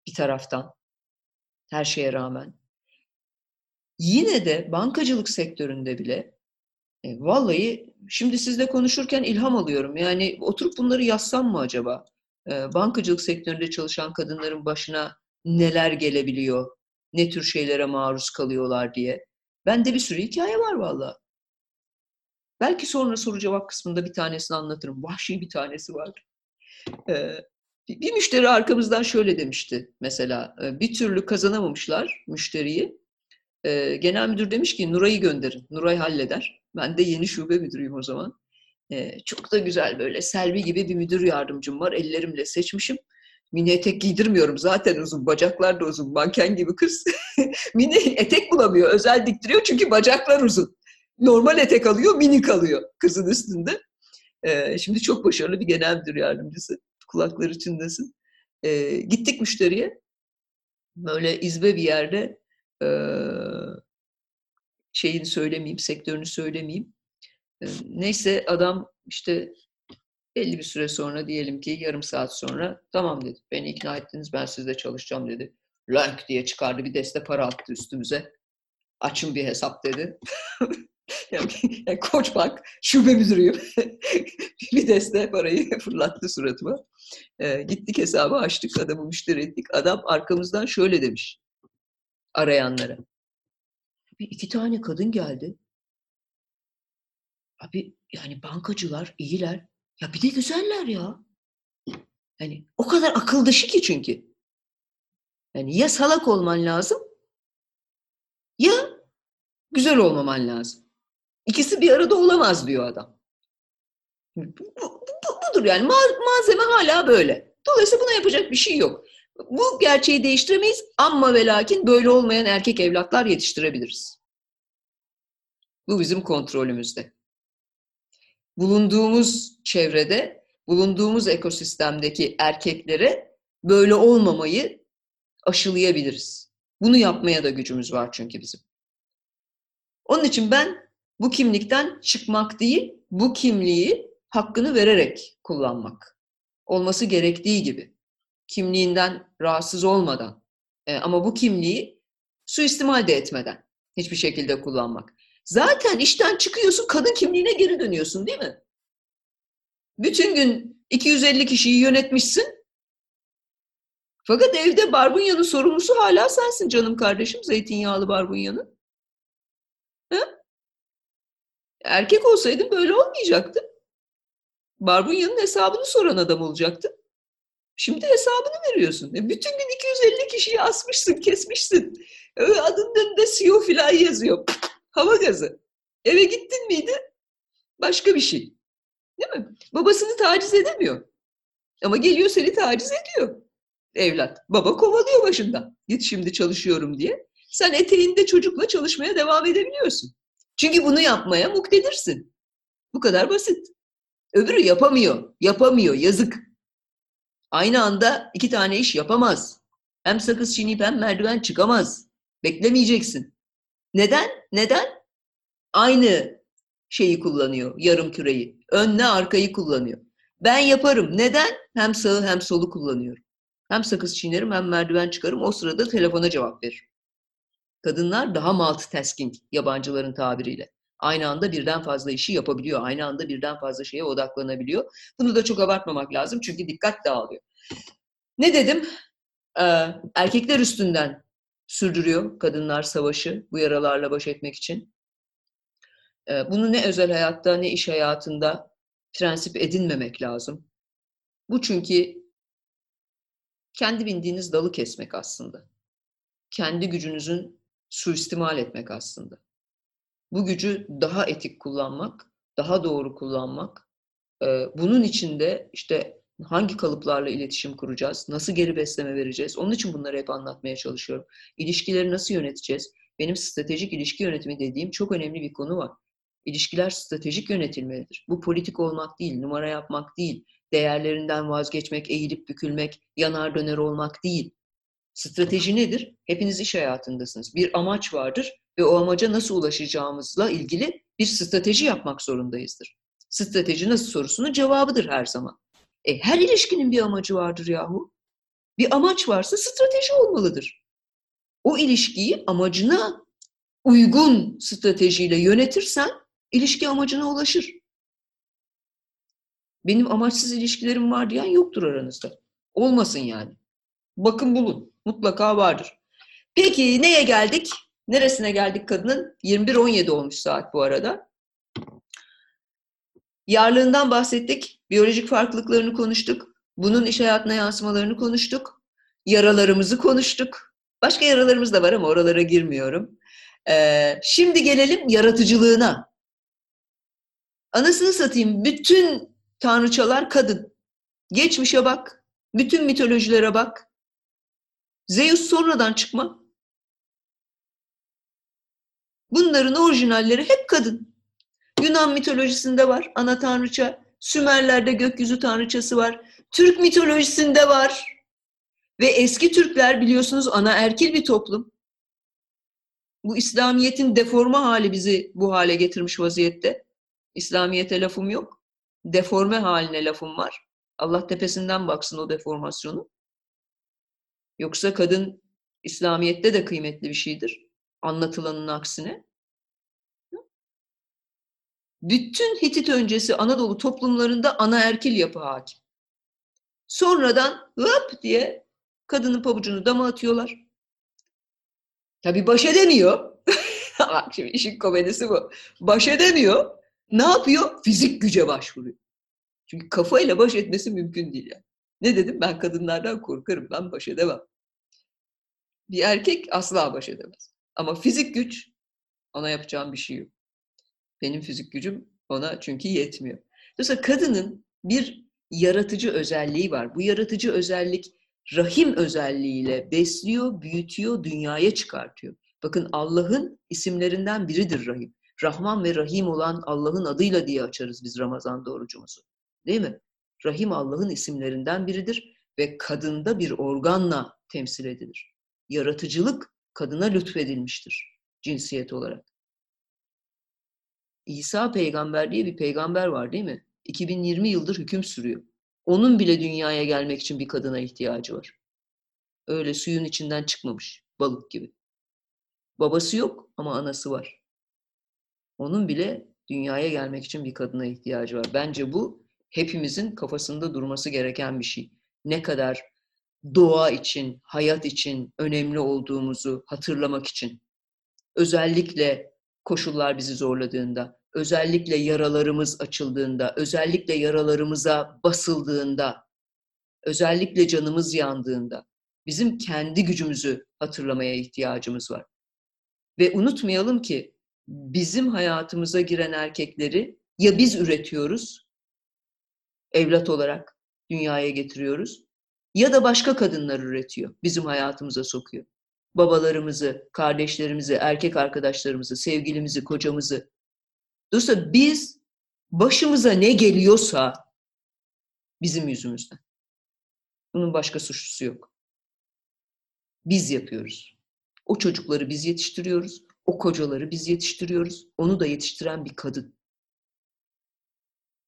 bir taraftan. Her şeye rağmen. Yine de bankacılık sektöründe bile e, vallahi şimdi sizle konuşurken ilham alıyorum. Yani oturup bunları yazsam mı acaba? E, bankacılık sektöründe çalışan kadınların başına neler gelebiliyor? Ne tür şeylere maruz kalıyorlar diye. Bende bir sürü hikaye var vallahi. Belki sonra soru cevap kısmında bir tanesini anlatırım. Vahşi bir tanesi var. Bir müşteri arkamızdan şöyle demişti mesela. Bir türlü kazanamamışlar müşteriyi. Genel müdür demiş ki Nuray'ı gönderin. Nuray halleder. Ben de yeni şube müdürüyüm o zaman. Çok da güzel böyle Selvi gibi bir müdür yardımcım var. Ellerimle seçmişim. Mini etek giydirmiyorum zaten uzun. Bacaklar da uzun. Manken gibi kız. mini etek bulamıyor. Özel diktiriyor çünkü bacaklar uzun. Normal etek alıyor, mini kalıyor kızın üstünde. Ee, şimdi çok başarılı bir genel müdür yardımcısı. Kulakları çınlasın. Ee, gittik müşteriye. Böyle izbe bir yerde e, şeyini söylemeyeyim, sektörünü söylemeyeyim. E, neyse adam işte belli bir süre sonra diyelim ki yarım saat sonra tamam dedi. Beni ikna ettiniz ben sizde çalışacağım dedi. Lank diye çıkardı bir deste para attı üstümüze. Açın bir hesap dedi. yani, yani Koçbank şube müdürüyüm. bir deste parayı fırlattı suratıma. E, gittik hesabı açtık adamı müşteri ettik. Adam arkamızdan şöyle demiş arayanlara. Bir iki tane kadın geldi. Abi yani bankacılar iyiler. Ya bir de güzeller ya. Yani o kadar akıl dışı ki çünkü. Yani ya salak olman lazım ya güzel olmaman lazım. İkisi bir arada olamaz diyor adam. Bu, bu, bu, budur yani malzeme hala böyle. Dolayısıyla buna yapacak bir şey yok. Bu gerçeği değiştiremeyiz ama ve lakin böyle olmayan erkek evlatlar yetiştirebiliriz. Bu bizim kontrolümüzde. Bulunduğumuz çevrede, bulunduğumuz ekosistemdeki erkeklere böyle olmamayı aşılayabiliriz. Bunu yapmaya da gücümüz var çünkü bizim. Onun için ben bu kimlikten çıkmak değil, bu kimliği hakkını vererek kullanmak. Olması gerektiği gibi. Kimliğinden rahatsız olmadan. E, ama bu kimliği suistimal de etmeden hiçbir şekilde kullanmak. Zaten işten çıkıyorsun, kadın kimliğine geri dönüyorsun değil mi? Bütün gün 250 kişiyi yönetmişsin. Fakat evde barbunyanın sorumlusu hala sensin canım kardeşim, zeytinyağlı barbunyanın. Ha? Erkek olsaydın böyle olmayacaktı. Barbunyanın hesabını soran adam olacaktı. Şimdi hesabını veriyorsun. E bütün gün 250 kişiyi asmışsın, kesmişsin. Adının önünde CEO filan yazıyor. Hava gazı. Eve gittin miydi? Başka bir şey. Değil mi? Babasını taciz edemiyor. Ama geliyor seni taciz ediyor. Evlat. Baba kovalıyor başından. Git şimdi çalışıyorum diye. Sen eteğinde çocukla çalışmaya devam edebiliyorsun. Çünkü bunu yapmaya muktedirsin. Bu kadar basit. Öbürü yapamıyor. Yapamıyor. Yazık. Aynı anda iki tane iş yapamaz. Hem sakız çiğneyip hem merdiven çıkamaz. Beklemeyeceksin. Neden? Neden? Aynı şeyi kullanıyor, yarım küreyi. Önle arkayı kullanıyor. Ben yaparım. Neden? Hem sağı hem solu kullanıyorum. Hem sakız çiğnerim hem merdiven çıkarım. O sırada telefona cevap veririm. Kadınlar daha multitasking yabancıların tabiriyle. Aynı anda birden fazla işi yapabiliyor. Aynı anda birden fazla şeye odaklanabiliyor. Bunu da çok abartmamak lazım çünkü dikkat dağılıyor. Ne dedim? Ee, erkekler üstünden sürdürüyor kadınlar savaşı bu yaralarla baş etmek için. Ee, bunu ne özel hayatta ne iş hayatında prensip edinmemek lazım. Bu çünkü kendi bindiğiniz dalı kesmek aslında. kendi gücünüzün suistimal etmek aslında. Bu gücü daha etik kullanmak, daha doğru kullanmak. Bunun içinde işte hangi kalıplarla iletişim kuracağız, nasıl geri besleme vereceğiz, onun için bunları hep anlatmaya çalışıyorum. İlişkileri nasıl yöneteceğiz? Benim stratejik ilişki yönetimi dediğim çok önemli bir konu var. İlişkiler stratejik yönetilmelidir. Bu politik olmak değil, numara yapmak değil, değerlerinden vazgeçmek, eğilip bükülmek, yanar döner olmak değil. Strateji nedir? Hepiniz iş hayatındasınız. Bir amaç vardır ve o amaca nasıl ulaşacağımızla ilgili bir strateji yapmak zorundayızdır. Strateji nasıl sorusunun cevabıdır her zaman. E, her ilişkinin bir amacı vardır yahu. Bir amaç varsa strateji olmalıdır. O ilişkiyi amacına uygun stratejiyle yönetirsen ilişki amacına ulaşır. Benim amaçsız ilişkilerim var diyen yoktur aranızda. Olmasın yani. Bakın bulun. Mutlaka vardır. Peki neye geldik? Neresine geldik kadının? 21-17 olmuş saat bu arada. Yarlığından bahsettik. Biyolojik farklılıklarını konuştuk. Bunun iş hayatına yansımalarını konuştuk. Yaralarımızı konuştuk. Başka yaralarımız da var ama oralara girmiyorum. Ee, şimdi gelelim yaratıcılığına. Anasını satayım. Bütün tanrıçalar kadın. Geçmişe bak. Bütün mitolojilere bak. Zeus sonradan çıkma. Bunların orijinalleri hep kadın. Yunan mitolojisinde var ana tanrıça. Sümerler'de gökyüzü tanrıçası var. Türk mitolojisinde var. Ve eski Türkler biliyorsunuz ana erkil bir toplum. Bu İslamiyet'in deforme hali bizi bu hale getirmiş vaziyette. İslamiyet'e lafım yok. Deforme haline lafım var. Allah tepesinden baksın o deformasyonu. Yoksa kadın İslamiyet'te de kıymetli bir şeydir. Anlatılanın aksine. Bütün Hitit öncesi Anadolu toplumlarında ana erkil yapı hakim. Sonradan hop diye kadının pabucunu dama atıyorlar. Tabi baş edemiyor. Bak şimdi işin komedisi bu. Baş edemiyor. Ne yapıyor? Fizik güce başvuruyor. Çünkü kafayla baş etmesi mümkün değil yani. Ne dedim? Ben kadınlardan korkarım. Ben baş edemem. Bir erkek asla baş edemez. Ama fizik güç ona yapacağım bir şey yok. Benim fizik gücüm ona çünkü yetmiyor. Dolayısıyla kadının bir yaratıcı özelliği var. Bu yaratıcı özellik rahim özelliğiyle besliyor, büyütüyor, dünyaya çıkartıyor. Bakın Allah'ın isimlerinden biridir rahim. Rahman ve Rahim olan Allah'ın adıyla diye açarız biz Ramazan doğrucumuzu. Değil mi? Rahim Allah'ın isimlerinden biridir ve kadında bir organla temsil edilir. Yaratıcılık kadına lütfedilmiştir cinsiyet olarak. İsa peygamber diye bir peygamber var değil mi? 2020 yıldır hüküm sürüyor. Onun bile dünyaya gelmek için bir kadına ihtiyacı var. Öyle suyun içinden çıkmamış, balık gibi. Babası yok ama anası var. Onun bile dünyaya gelmek için bir kadına ihtiyacı var. Bence bu hepimizin kafasında durması gereken bir şey. Ne kadar doğa için, hayat için önemli olduğumuzu hatırlamak için. Özellikle koşullar bizi zorladığında, özellikle yaralarımız açıldığında, özellikle yaralarımıza basıldığında, özellikle canımız yandığında bizim kendi gücümüzü hatırlamaya ihtiyacımız var. Ve unutmayalım ki bizim hayatımıza giren erkekleri ya biz üretiyoruz, evlat olarak dünyaya getiriyoruz ya da başka kadınlar üretiyor, bizim hayatımıza sokuyor. Babalarımızı, kardeşlerimizi, erkek arkadaşlarımızı, sevgilimizi, kocamızı. Dolayısıyla biz başımıza ne geliyorsa bizim yüzümüzden. Bunun başka suçlusu yok. Biz yapıyoruz. O çocukları biz yetiştiriyoruz. O kocaları biz yetiştiriyoruz. Onu da yetiştiren bir kadın.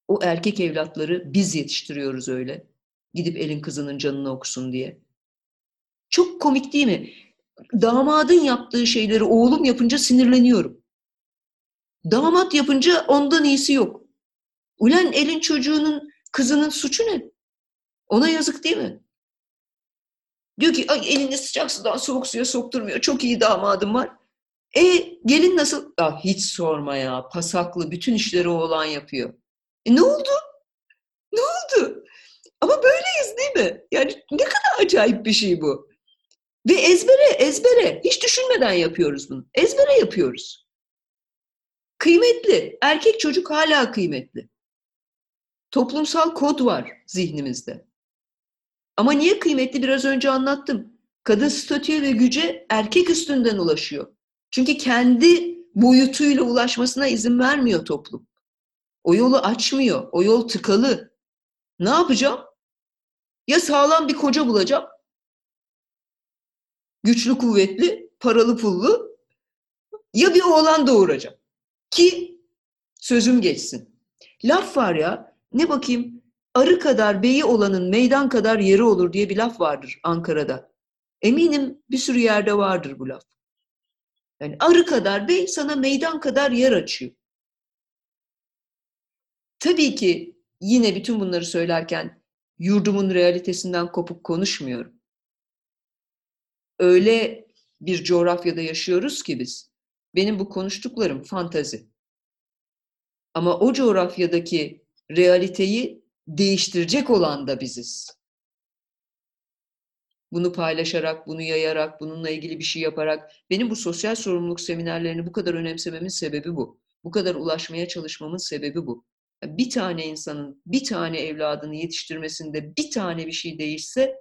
O erkek evlatları biz yetiştiriyoruz öyle. Gidip elin kızının canını okusun diye. Çok komik değil mi? Damadın yaptığı şeyleri oğlum yapınca sinirleniyorum. Damat yapınca ondan iyisi yok. Ulan elin çocuğunun, kızının suçu ne? Ona yazık değil mi? Diyor ki Ay, elini sıcak sudan soğuk suya sokturmuyor. Çok iyi damadım var. E gelin nasıl? Ah, hiç sorma ya. Pasaklı bütün işleri oğlan yapıyor. E ne oldu? Ne oldu? Ama böyleyiz değil mi? Yani ne kadar acayip bir şey bu. Ve ezbere, ezbere. Hiç düşünmeden yapıyoruz bunu. Ezbere yapıyoruz. Kıymetli. Erkek çocuk hala kıymetli. Toplumsal kod var zihnimizde. Ama niye kıymetli biraz önce anlattım. Kadın statüye ve güce erkek üstünden ulaşıyor. Çünkü kendi boyutuyla ulaşmasına izin vermiyor toplum. O yolu açmıyor. O yol tıkalı. Ne yapacağım? Ya sağlam bir koca bulacağım. Güçlü, kuvvetli, paralı, pullu. Ya bir oğlan doğuracağım. Ki sözüm geçsin. Laf var ya, ne bakayım, arı kadar beyi olanın meydan kadar yeri olur diye bir laf vardır Ankara'da. Eminim bir sürü yerde vardır bu laf. Yani arı kadar bey sana meydan kadar yer açıyor. Tabii ki yine bütün bunları söylerken yurdumun realitesinden kopuk konuşmuyorum. Öyle bir coğrafyada yaşıyoruz ki biz. Benim bu konuştuklarım fantazi. Ama o coğrafyadaki realiteyi değiştirecek olan da biziz. Bunu paylaşarak, bunu yayarak, bununla ilgili bir şey yaparak benim bu sosyal sorumluluk seminerlerini bu kadar önemsememin sebebi bu. Bu kadar ulaşmaya çalışmamın sebebi bu. Bir tane insanın bir tane evladını yetiştirmesinde bir tane bir şey değişse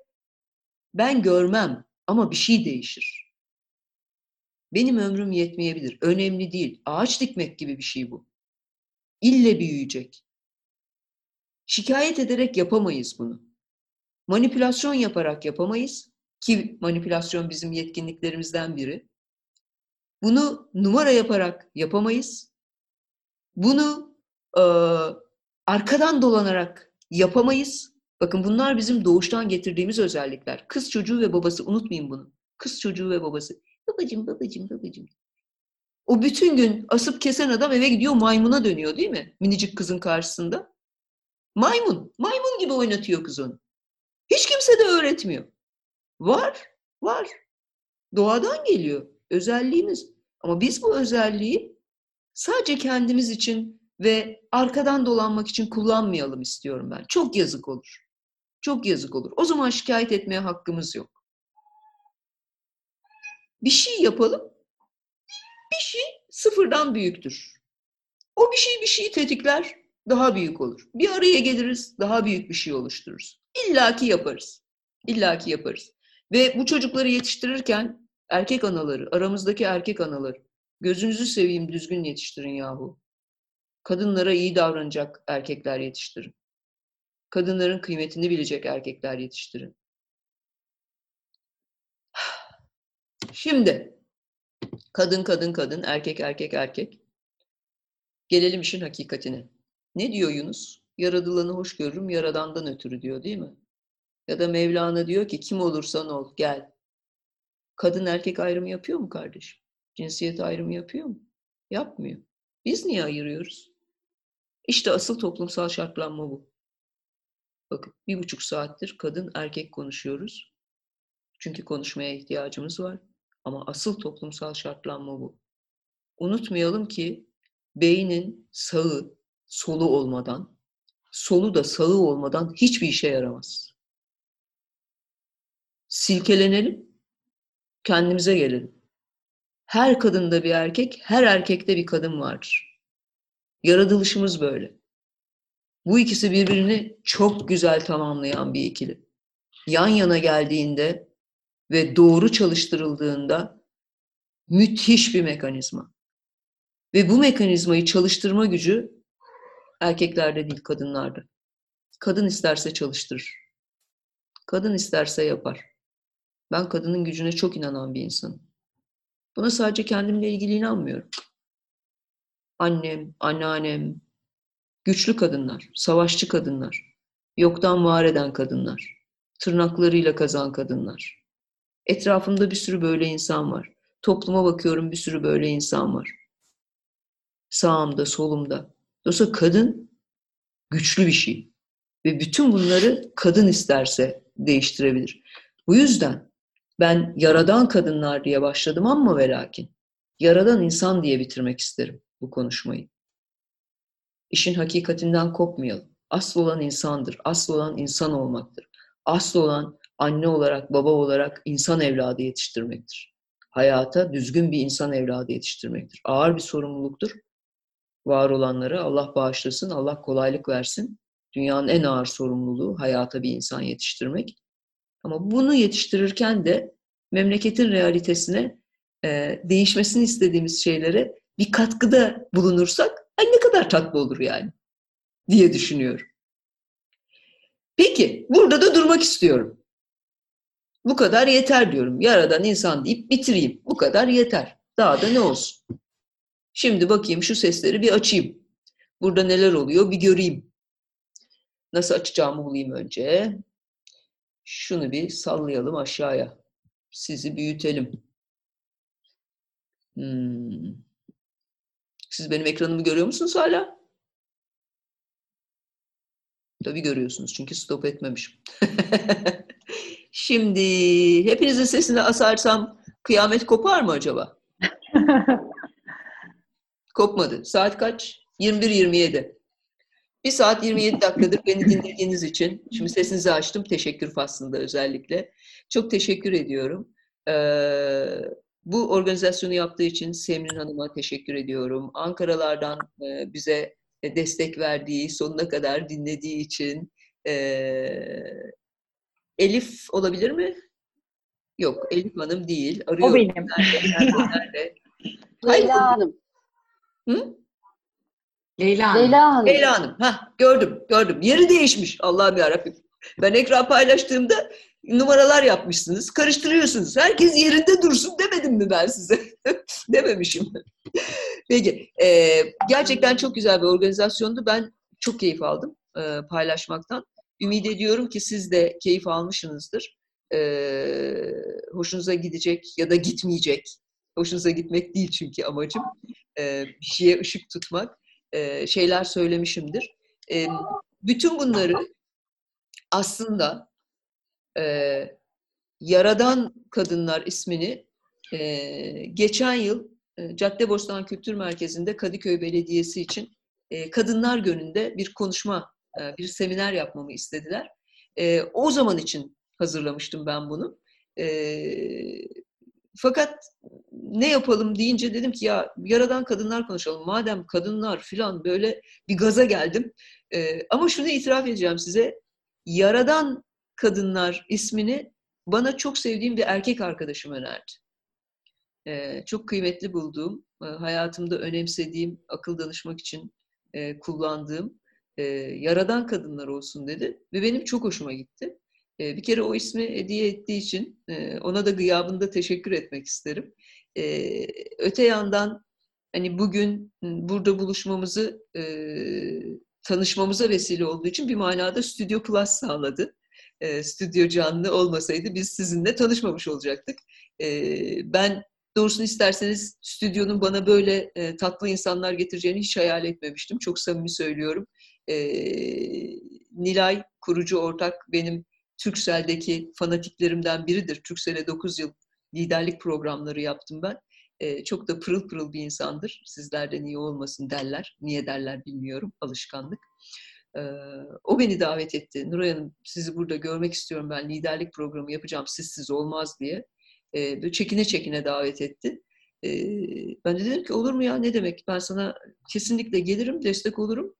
ben görmem ama bir şey değişir. Benim ömrüm yetmeyebilir. Önemli değil. Ağaç dikmek gibi bir şey bu. İlle büyüyecek. Şikayet ederek yapamayız bunu. Manipülasyon yaparak yapamayız ki manipülasyon bizim yetkinliklerimizden biri. Bunu numara yaparak yapamayız. Bunu e, arkadan dolanarak yapamayız. Bakın bunlar bizim doğuştan getirdiğimiz özellikler. Kız çocuğu ve babası unutmayın bunu. Kız çocuğu ve babası. Babacım, babacım, babacım. O bütün gün asıp kesen adam eve gidiyor maymuna dönüyor değil mi? Minicik kızın karşısında. Maymun. Maymun gibi oynatıyor kız onu. Hiç kimse de öğretmiyor. Var, var. Doğadan geliyor. Özelliğimiz. Ama biz bu özelliği sadece kendimiz için ve arkadan dolanmak için kullanmayalım istiyorum ben. Çok yazık olur. Çok yazık olur. O zaman şikayet etmeye hakkımız yok. Bir şey yapalım. Bir şey sıfırdan büyüktür. O bir şey bir şeyi tetikler, daha büyük olur. Bir araya geliriz, daha büyük bir şey oluştururuz. İlla ki yaparız. İlla ki yaparız. Ve bu çocukları yetiştirirken erkek anaları, aramızdaki erkek anaları, gözünüzü seveyim düzgün yetiştirin yahu. Kadınlara iyi davranacak erkekler yetiştirin. Kadınların kıymetini bilecek erkekler yetiştirin. Şimdi kadın kadın kadın, erkek erkek erkek. Gelelim işin hakikatine. Ne diyor Yunus? Yaradılanı hoş görürüm, yaradandan ötürü diyor değil mi? Ya da Mevlana diyor ki kim olursan ol gel. Kadın erkek ayrımı yapıyor mu kardeşim? Cinsiyet ayrımı yapıyor mu? Yapmıyor. Biz niye ayırıyoruz? İşte asıl toplumsal şartlanma bu. Bakın bir buçuk saattir kadın erkek konuşuyoruz. Çünkü konuşmaya ihtiyacımız var. Ama asıl toplumsal şartlanma bu. Unutmayalım ki beynin sağı, solu olmadan, solu da sağı olmadan hiçbir işe yaramaz. Silkelenelim, kendimize gelelim. Her kadında bir erkek, her erkekte bir kadın vardır. Yaratılışımız böyle. Bu ikisi birbirini çok güzel tamamlayan bir ikili. Yan yana geldiğinde ve doğru çalıştırıldığında müthiş bir mekanizma. Ve bu mekanizmayı çalıştırma gücü erkeklerde değil kadınlarda. Kadın isterse çalıştırır. Kadın isterse yapar. Ben kadının gücüne çok inanan bir insanım. Buna sadece kendimle ilgili inanmıyorum. Annem, anneannem, güçlü kadınlar, savaşçı kadınlar, yoktan var eden kadınlar, tırnaklarıyla kazan kadınlar. Etrafımda bir sürü böyle insan var. Topluma bakıyorum bir sürü böyle insan var. Sağımda, solumda. Dolayısıyla kadın güçlü bir şey. Ve bütün bunları kadın isterse değiştirebilir. Bu yüzden ben yaradan kadınlar diye başladım ama ve lakin yaradan insan diye bitirmek isterim bu konuşmayı. İşin hakikatinden kopmayalım. Asıl olan insandır. Asıl olan insan olmaktır. Asıl olan anne olarak, baba olarak insan evladı yetiştirmektir. Hayata düzgün bir insan evladı yetiştirmektir. Ağır bir sorumluluktur. Var olanları Allah bağışlasın, Allah kolaylık versin. Dünyanın en ağır sorumluluğu hayata bir insan yetiştirmek. Ama bunu yetiştirirken de memleketin realitesine değişmesini istediğimiz şeylere bir katkıda bulunursak ay ne kadar tatlı olur yani diye düşünüyorum. Peki burada da durmak istiyorum. Bu kadar yeter diyorum. Yaradan insan deyip bitireyim. Bu kadar yeter. Daha da ne olsun. Şimdi bakayım şu sesleri bir açayım. Burada neler oluyor bir göreyim. Nasıl açacağımı bulayım önce. Şunu bir sallayalım aşağıya. Sizi büyütelim. Hmm. Siz benim ekranımı görüyor musunuz hala? Tabii görüyorsunuz çünkü stop etmemişim. Şimdi hepinizin sesini asarsam kıyamet kopar mı acaba? Kopmadı. Saat kaç? 21.27. Bir saat 27 dakikadır beni dinlediğiniz için, şimdi sesinizi açtım, teşekkür faslında özellikle. Çok teşekkür ediyorum. Ee, bu organizasyonu yaptığı için Semrin Hanım'a teşekkür ediyorum. Ankaralardan e, bize destek verdiği, sonuna kadar dinlediği için. E, Elif olabilir mi? Yok, Elif Hanım değil. Arıyorum. O benim. Nerede, nerede, Leyla Hanım. Hı? Leyla Hanım. Leyla Hanım. Leyla Hanım. Ha, gördüm, gördüm. Yeri değişmiş. Allah'ım yarabbim. Ben ekran paylaştığımda numaralar yapmışsınız. Karıştırıyorsunuz. Herkes yerinde dursun demedim mi ben size? Dememişim. Peki. E, gerçekten çok güzel bir organizasyondu. Ben çok keyif aldım e, paylaşmaktan. Ümit ediyorum ki siz de keyif almışsınızdır. E, hoşunuza gidecek ya da gitmeyecek. Hoşunuza gitmek değil çünkü amacım. E, bir şeye ışık tutmak. E, şeyler söylemişimdir. E, bütün bunları aslında e, Yaradan Kadınlar ismini e, geçen yıl e, Caddebostan Kültür Merkezi'nde Kadıköy Belediyesi için e, Kadınlar Günü'nde bir konuşma, e, bir seminer yapmamı istediler. E, o zaman için hazırlamıştım ben bunu. E, fakat ne yapalım deyince dedim ki ya yaradan kadınlar konuşalım. Madem kadınlar filan böyle bir gaza geldim. E, ama şunu itiraf edeceğim size. Yaradan Kadınlar ismini bana çok sevdiğim bir erkek arkadaşım önerdi. Ee, çok kıymetli bulduğum, e, hayatımda önemsediğim, akıl danışmak için e, kullandığım e, yaradan kadınlar olsun dedi. Ve benim çok hoşuma gitti. E, bir kere o ismi hediye ettiği için e, ona da gıyabında teşekkür etmek isterim. E, öte yandan hani bugün burada buluşmamızı e, tanışmamıza vesile olduğu için bir manada Studio Plus sağladı e, stüdyo canlı olmasaydı biz sizinle tanışmamış olacaktık. E, ben doğrusunu isterseniz stüdyonun bana böyle e, tatlı insanlar getireceğini hiç hayal etmemiştim. Çok samimi söylüyorum. Nilay kurucu ortak benim Türksel'deki fanatiklerimden biridir. Türksel'e 9 yıl liderlik programları yaptım ben. Çok da pırıl pırıl bir insandır. Sizlerden iyi olmasın derler. Niye derler bilmiyorum. Alışkanlık. O beni davet etti. Nuray Hanım sizi burada görmek istiyorum ben liderlik programı yapacağım sizsiz olmaz diye. Böyle çekine çekine davet etti. Ben de dedim ki olur mu ya ne demek ben sana kesinlikle gelirim destek olurum.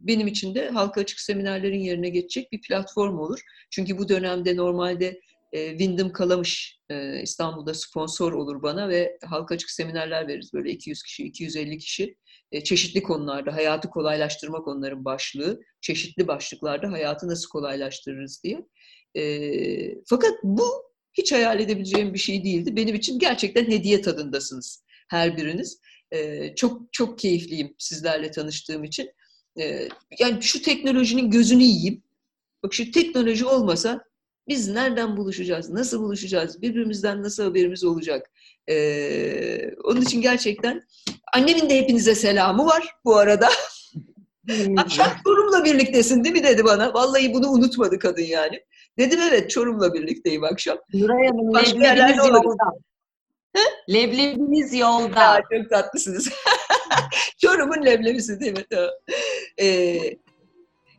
Benim için de halka açık seminerlerin yerine geçecek bir platform olur. Çünkü bu dönemde normalde Wyndham Kalamış İstanbul'da sponsor olur bana ve halka açık seminerler veririz. Böyle 200 kişi, 250 kişi e, çeşitli konularda hayatı kolaylaştırmak onların başlığı. Çeşitli başlıklarda hayatı nasıl kolaylaştırırız diye. E, fakat bu hiç hayal edebileceğim bir şey değildi. Benim için gerçekten hediye tadındasınız her biriniz. E, çok çok keyifliyim sizlerle tanıştığım için. yani şu teknolojinin gözünü yiyeyim. Bak şu teknoloji olmasa biz nereden buluşacağız, nasıl buluşacağız, birbirimizden nasıl haberimiz olacak? Ee, onun için gerçekten annemin de hepinize selamı var bu arada. Hmm. Akşam Çorum'la birliktesin değil mi dedi bana. Vallahi bunu unutmadı kadın yani. Dedim evet Çorum'la birlikteyim akşam. Nuray Hanım Başka leblebiniz yolda. He? Leblebiniz yolda. Ya, çok tatlısınız. Çorum'un leblebisi değil mi? Ee,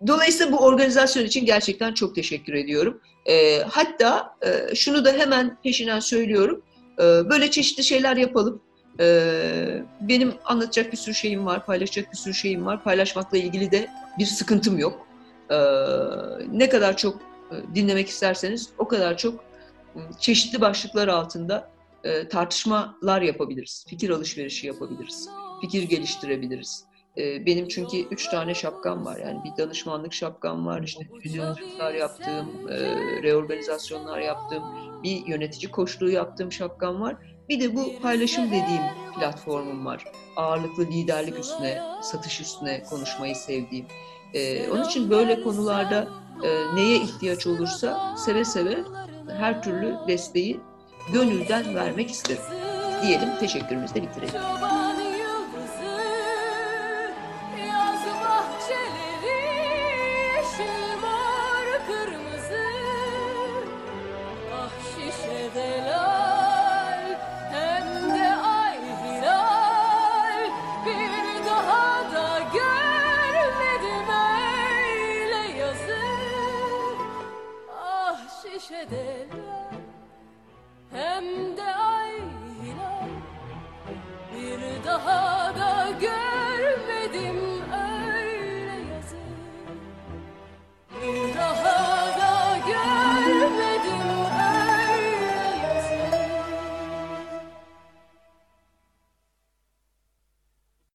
Dolayısıyla bu organizasyon için gerçekten çok teşekkür ediyorum. E, hatta e, şunu da hemen peşinden söylüyorum. E, böyle çeşitli şeyler yapalım. E, benim anlatacak bir sürü şeyim var, paylaşacak bir sürü şeyim var. Paylaşmakla ilgili de bir sıkıntım yok. E, ne kadar çok e, dinlemek isterseniz o kadar çok e, çeşitli başlıklar altında e, tartışmalar yapabiliriz. Fikir alışverişi yapabiliriz. Fikir geliştirebiliriz. E, benim çünkü üç tane şapkam var. Yani bir danışmanlık şapkam var, işte füzyonculuklar yaptığım, e, reorganizasyonlar yaptığım, bir yönetici koçluğu yaptığım şapkam var. Bir de bu paylaşım dediğim platformum var. Ağırlıklı liderlik üstüne, satış üstüne konuşmayı sevdiğim. E, onun için böyle konularda e, neye ihtiyaç olursa seve seve her türlü desteği gönülden vermek isterim. Diyelim teşekkürümüzü bitirelim.